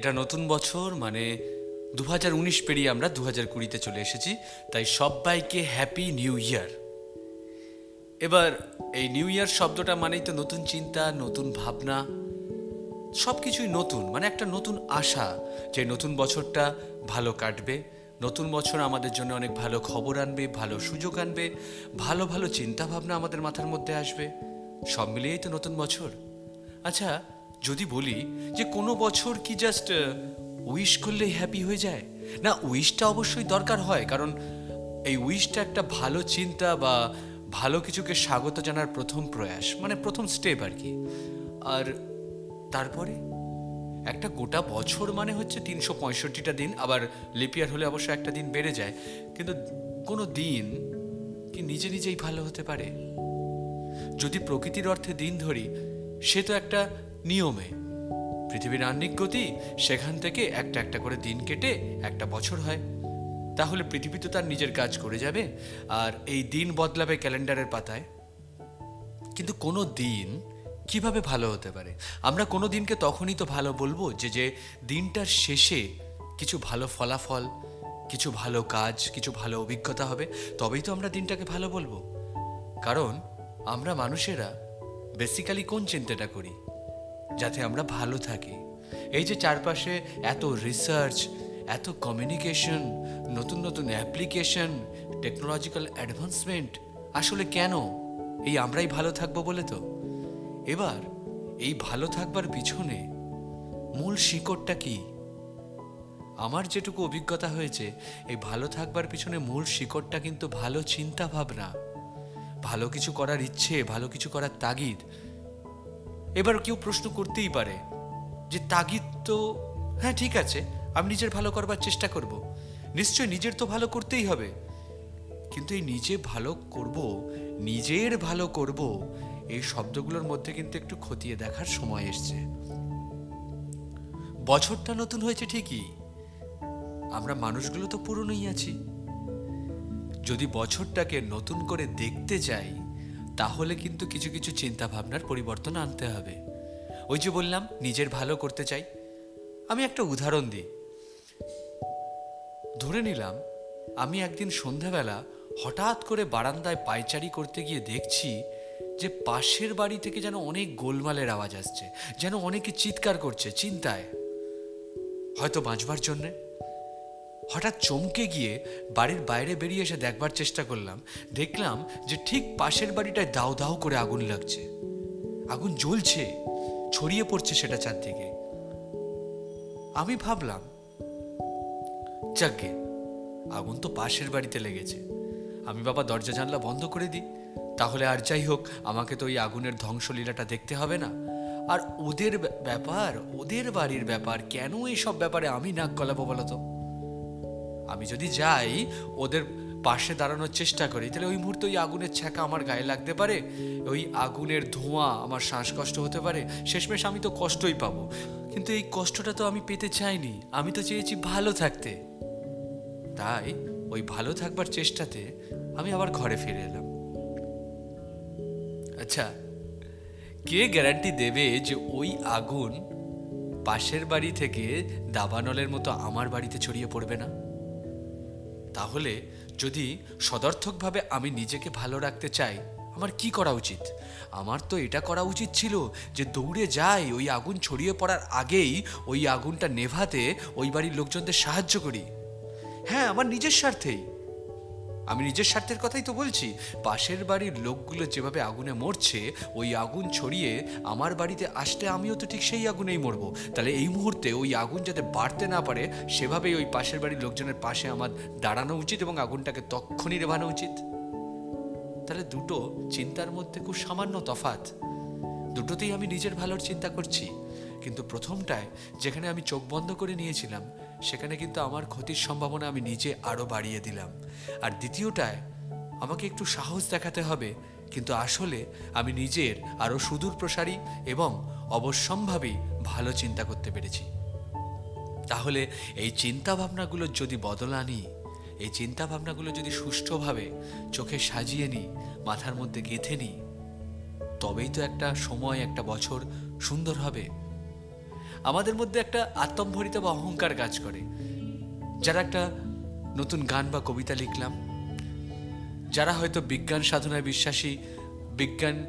এটা নতুন বছর মানে দু হাজার উনিশ পেরিয়ে আমরা দু হাজার কুড়িতে চলে এসেছি, তাই সবাইকে হ্যাপি নিউ ইয়ার এবার এই নিউ ইয়ার শব্দটা মানেই তো নতুন চিন্তা, নতুন ভাবনা সব কিছুই নতুন মানে একটা নতুন আশা যে নতুন বছরটা ভালো কাটবে, নতুন বছর আমাদের জন্য অনেক ভালো খবর আনবে, ভালো সুযোগ আনবে, ভালো ভালো চিন্তা ভাবনা আমাদের মাথার মধ্যে আসবে, সব মিলিয়েই তো নতুন বছর। আচ্ছা যদি বলি যে কোনো বছর কি জাস্ট উইশ করলেই হ্যাপি হয়ে যায়? না উইশটা অবশ্যই দরকার হয়, কারণ এই উইশটা একটা ভালো চিন্তা বা ভালো কিছুকে স্বাগত জানার প্রথম প্রয়াস মানে প্রথম স্টেপ আর কি। আর তারপরে? একটা গোটা বছর মানে হচ্ছে তিনশো পঁয়ষট্টিটা দিন, আবার লিপিয়ার হলে অবশ্য একটা দিন বেড়ে যায়। কিন্তু কোনো দিন কি নিজে নিজেই ভালো হতে পারে? যদি প্রকৃতির অর্থে দিন ধরি সে তো একটা নিয়মে। পৃথিবীর আহ্নিক গতি সেখান থেকে একটা একটা করে দিন কেটে একটা বছর হয়। তাহলে পৃথিবী তো তার নিজের কাজ করে যাবে, আর এই দিন বদলাবে ক্যালেন্ডারের পাতায়। কিন্তু কোনো দিন কীভাবে ভালো হতে পারে? আমরা কোনো দিনকে তখনই তো ভালো বলব যে যে দিনটার শেষে কিছু ভালো ফলাফল, কিছু ভালো কাজ, কিছু ভালো অভিজ্ঞতা হবে, তবেই তো আমরা দিনটাকে ভালো বলব। কারণ আমরা মানুষেরা বেসিক্যালি কোন চিন্তাটা করি? যাতে আমরা ভালো থাকি। এই যে চারপাশে এত রিসার্চ এত কমিউনিকেশন নতুন নতুন অ্যাপ্লিকেশন টেকনোলজিক্যাল অ্যাডভান্সমেন্ট আসলে কেন? এই আমরাই ভালো থাকব বলে তো? এবার, এই ভালো থাকবার পিছনে মূল শিকড়টা কি? আমার যেটুকু অভিজ্ঞতা হয়েছে, এই ভালো থাকবার পিছনে মূল শিকড়টা কিন্তু ভালো চিন্তা ভাবনা ভালো কিছু করার ইচ্ছে, ভালো কিছু করার তাগিদ। এবার কেউ প্রশ্ন করতেই পারে যে তাগিদ তো হ্যাঁ ঠিক আছে, আমি নিজের ভালো করবার চেষ্টা করব। নিশ্চয় নিজের তো ভালো করতেই হবে। কিন্তু এই নিজে ভালো করব, নিজের ভালো করব, এই শব্দগুলোর মধ্যে কিন্তু একটু খতিয়ে দেখার সময় এসছে। বছরটা নতুন হয়েছে ঠিকই, আমরা মানুষগুলো তো পুরনোই আছি। যদি বছরটাকে নতুন করে দেখতে চাই তাহলে কিন্তু কিছু কিছু চিন্তা ভাবনার পরিবর্তন আনতে হবে। ওই যে বললাম, নিজের ভালো করতে চাই। আমি একটা উদাহরণ দিই। ধরে নিলাম, আমি একদিন সন্ধ্যাবেলা হঠাৎ করে বারান্দায় পায়চারি করতে গিয়ে দেখছি যে পাশের বাড়ি থেকে যেন অনেক গোলমালের আওয়াজ আসছে, যেন অনেকে চিৎকার করছে, চিন্তায়। হয়তো বাঁচবার জন্যে। হঠাৎ চমকে গিয়ে বাড়ির বাইরে বেরিয়ে এসে দেখবার চেষ্টা করলাম। দেখলাম যে ঠিক পাশের বাড়িটায় দাও দাও করে আগুন লাগছে। আগুন জ্বলছে, ছড়িয়ে পড়ছে সেটা চারদিকে। আমি ভাবলাম, যাকে, আগুন তো পাশের বাড়িতে লেগেছে। আমি বাবা দরজা জানলা বন্ধ করে দিই। তাহলে আর যাই হোক, আমাকে তো ওই আগুনের ধ্বংসলীলাটা দেখতে হবে না। আর ওদের ব্যাপার, ওদের বাড়ির ব্যাপার, কেন এইসব ব্যাপারে আমি নাক গলাবো বলো তো? আমি যদি যাই, ওদের পাশে দাঁড়ানোর চেষ্টা করি, তাহলে ওই মুহূর্তে ওই আগুনের ছ্যাঁকা আমার গায়ে লাগতে পারে, ওই আগুনের ধোঁয়া আমার শ্বাসকষ্ট হতে পারে, শেষমেশ আমি তো কষ্টই পাবো। কিন্তু এই কষ্টটা তো আমি পেতে চাইনি, আমি তো চেয়েছি ভালো থাকতে। তাই ওই ভালো থাকবার চেষ্টাতে আমি আবার ঘরে ফিরে এলাম। আচ্ছা কে গ্যারান্টি দেবে যে ওই আগুন পাশের বাড়ি থেকে দাবানলের মতো আমার বাড়িতে ছড়িয়ে পড়বে না? তাহলে যদি সদর্থকভাবে আমি নিজেকে ভালো রাখতে চাই, আমার কি করা উচিত? আমার তো এটা করা উচিত ছিল যে দৌড়ে যাই, ওই আগুন ছড়িয়ে পড়ার আগেই ওই আগুনটা নেভাতে ওই বাড়ির লোকজনদের সাহায্য করি। হ্যাঁ আমার নিজের স্বার্থেই। আমি নিজের স্বার্থের কথাই তো বলছি। পাশের বাড়ির লোকগুলো যেভাবে আগুনে মরছে, ওই আগুন ছড়িয়ে আমার বাড়িতে আসতে আমিও তো ঠিক সেই আগুনেই মরবো। তাহলে এই মুহূর্তে ওই আগুন যাতে বাড়তে না পারে, সেভাবেই ওই পাশের বাড়ির লোকজনের পাশে আমার দাঁড়ানো উচিত এবং আগুনটাকে তক্ষণই নেভানো উচিত। তাহলে দুটো চিন্তার মধ্যে খুব সামান্য তফাত দুটোতেই আমি নিজের ভালোর চিন্তা করছি। কিন্তু প্রথমটায় যেখানে আমি চোখ বন্ধ করে নিয়েছিলাম সেখানে কিন্তু আমার ক্ষতির সম্ভাবনা আমি নিজে আরও বাড়িয়ে দিলাম। আর দ্বিতীয়টায়, আমাকে একটু সাহস দেখাতে হবে, কিন্তু আসলে আমি নিজের আরও সুদূর প্রসারী এবং অবশ্যম্ভাবী ভালো চিন্তা করতে পেরেছি। তাহলে এই চিন্তা ভাবনাগুলোর যদি বদল আনি, এই চিন্তা ভাবনাগুলো যদি সুষ্ঠুভাবে চোখে সাজিয়ে নিই মাথার মধ্যে গেঁথে নিই তবেই তো একটা সময়, একটা বছর সুন্দর হবে। আমাদের মধ্যে একটা আত্মম্ভরিত বা অহংকার কাজ করে। যারা একটা নতুন গান বা কবিতা লিখলাম, যারা হয়তো বিজ্ঞান সাধনায় বিশ্বাসী, বিজ্ঞান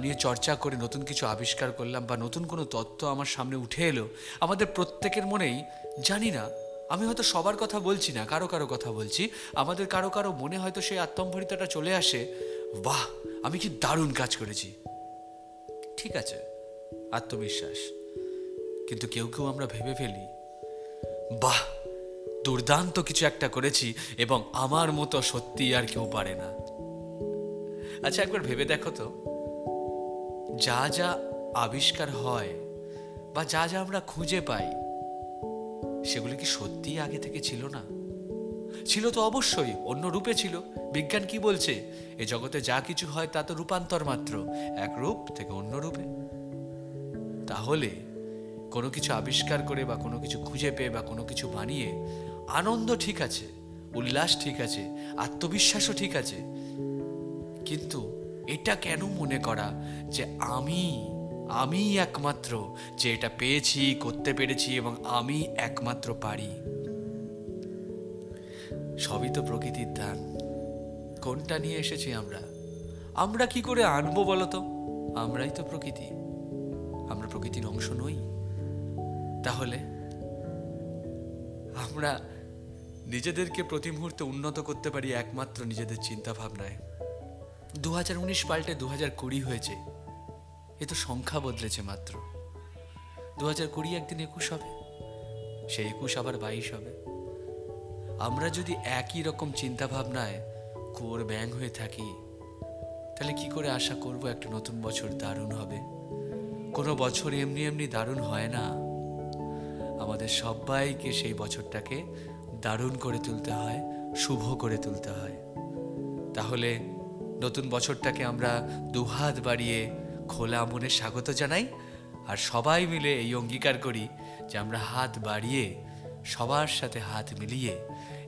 নিয়ে চর্চা করে নতুন কিছু আবিষ্কার করলাম বা নতুন কোনো তত্ত্ব আমার সামনে উঠে এলো, আমাদের প্রত্যেকের মনেই, জানি না, আমি হয়তো সবার কথা বলছি না, কারও কারও কথা বলছি, আমাদের কারও কারও মনে হয়তো সেই আত্মম্ভরিতাটা চলে আসে, বাহ, আমি কি দারুণ কাজ করেছি। ঠিক আছে, আত্মবিশ্বাস। কিন্তু কেউ কেউ আমরা ভেবে ফেলি, বাহ, দুর্দান্ত কিছু একটা করেছি এবং আমার মতো সত্যি আর কেউ পারে না। আচ্ছা একবার ভেবে দেখো তো, যা যা আবিষ্কার হয় বা যা যা আমরা খুঁজে পাই, সেগুলো কি সত্যি আগে থেকে ছিল না? ছিল তো অবশ্যই, অন্য রূপে ছিল। বিজ্ঞান কি বলছে? এ জগতে যা কিছু হয় তা তো রূপান্তর মাত্র, এক রূপ থেকে অন্য রূপে। তাহলে কোনো কিছু আবিষ্কার করে বা কোনো কিছু খুঁজে পেয়ে বা কোনো কিছু বানিয়ে, আনন্দ ঠিক আছে, উল্লাস ঠিক আছে, আত্মবিশ্বাসও ঠিক আছে, কিন্তু এটা কেন মনে করা যে আমি আমি একমাত্র যে এটা পেয়েছি, করতে পেরেছি এবং আমি একমাত্র পারি? সবই তো প্রকৃতির দান কোনটা নিয়ে এসেছি আমরা? আমরা কি করে আনব বলতো? আমরাই তো প্রকৃতি। আমরা প্রকৃতির অংশ নই। তাহলে আমরা নিজেদেরকে প্রতি মুহূর্তে উন্নত করতে পারি একমাত্র নিজেদের চিন্তা ভাবনায় দু হাজার উনিশ পাল্টে দু হাজার কুড়ি হয়েছে। এ তো সংখ্যা বদলেছে মাত্র। দু হাজার কুড়ি একদিন একুশ হবে, সেই একুশ আবার বাইশ হবে। আমরা যদি একই রকম চিন্তা ভাবনায় কোর ব্যাং হয়ে থাকি, তাহলে কি করে আশা করব একটা নতুন বছর দারুণ হবে? কোনো বছর এমনি এমনি দারুণ হয় না। আমাদের সবাইকে সেই বছরটাকে দারুণ করে তুলতে হয়, শুভ করে তুলতে হয়। তাহলে নতুন বছরটাকে আমরা দুহাত বাড়িয়ে খোলা মনে স্বাগত জানাই, আর সবাই মিলে এই অঙ্গীকার করি যে আমরা হাত বাড়িয়ে, সবার সাথে হাত মিলিয়ে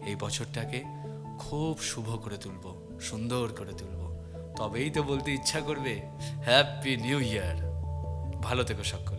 এই বছরটাকে খুব শুভ করে তুলব, সুন্দর করে তুলব। তবেই তো বলতে ইচ্ছা করবে হ্যাপি নিউ ইয়ার ভালো থেকো সকল।